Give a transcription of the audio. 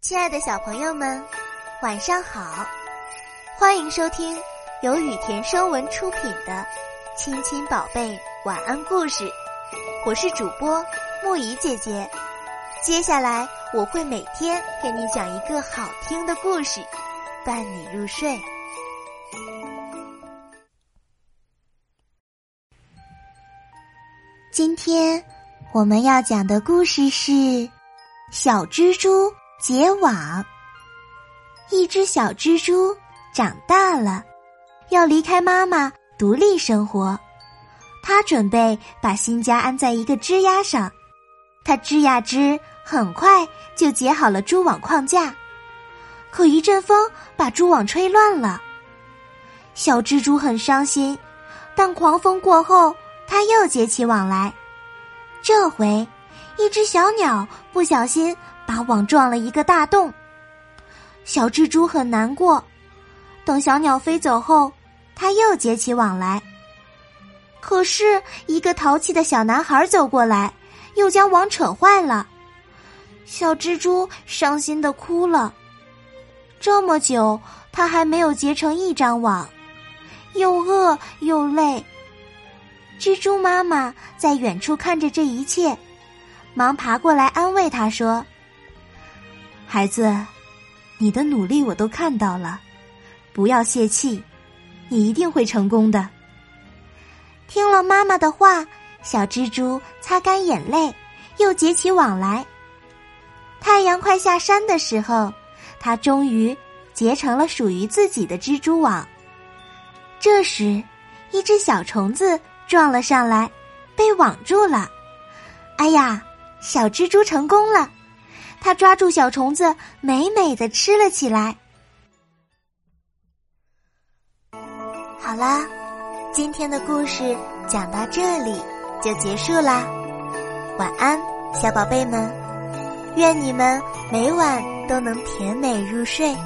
亲爱的小朋友们，晚上好！欢迎收听由雨田声文出品的《亲亲宝贝晚安故事》，我是主播木怡姐姐。接下来我会每天给你讲一个好听的故事，伴你入睡。今天我们要讲的故事是《小蜘蛛》。结网。一只小蜘蛛长大了，要离开妈妈独立生活。它准备把新家安在一个枝丫上。它织呀织，很快就结好了蛛网框架。可一阵风把蛛网吹乱了，小蜘蛛很伤心。但狂风过后，它又结起网来。这回，一只小鸟不小心。把网撞了一个大洞，小蜘蛛很难过。等小鸟飞走后，它又结起网来。可是，一个淘气的小男孩走过来，又将网扯坏了。小蜘蛛伤心的哭了。这么久，它还没有结成一张网，又饿又累。蜘蛛妈妈在远处看着这一切，忙爬过来安慰他说。孩子，你的努力我都看到了，不要泄气，你一定会成功的。听了妈妈的话，小蜘蛛擦干眼泪，又结起网来。太阳快下山的时候，它终于结成了属于自己的蜘蛛网。这时，一只小虫子撞了上来，被网住了。哎呀，小蜘蛛成功了！他抓住小虫子，美美的吃了起来。好啦，今天的故事讲到这里就结束啦。晚安，小宝贝们，愿你们每晚都能甜美入睡。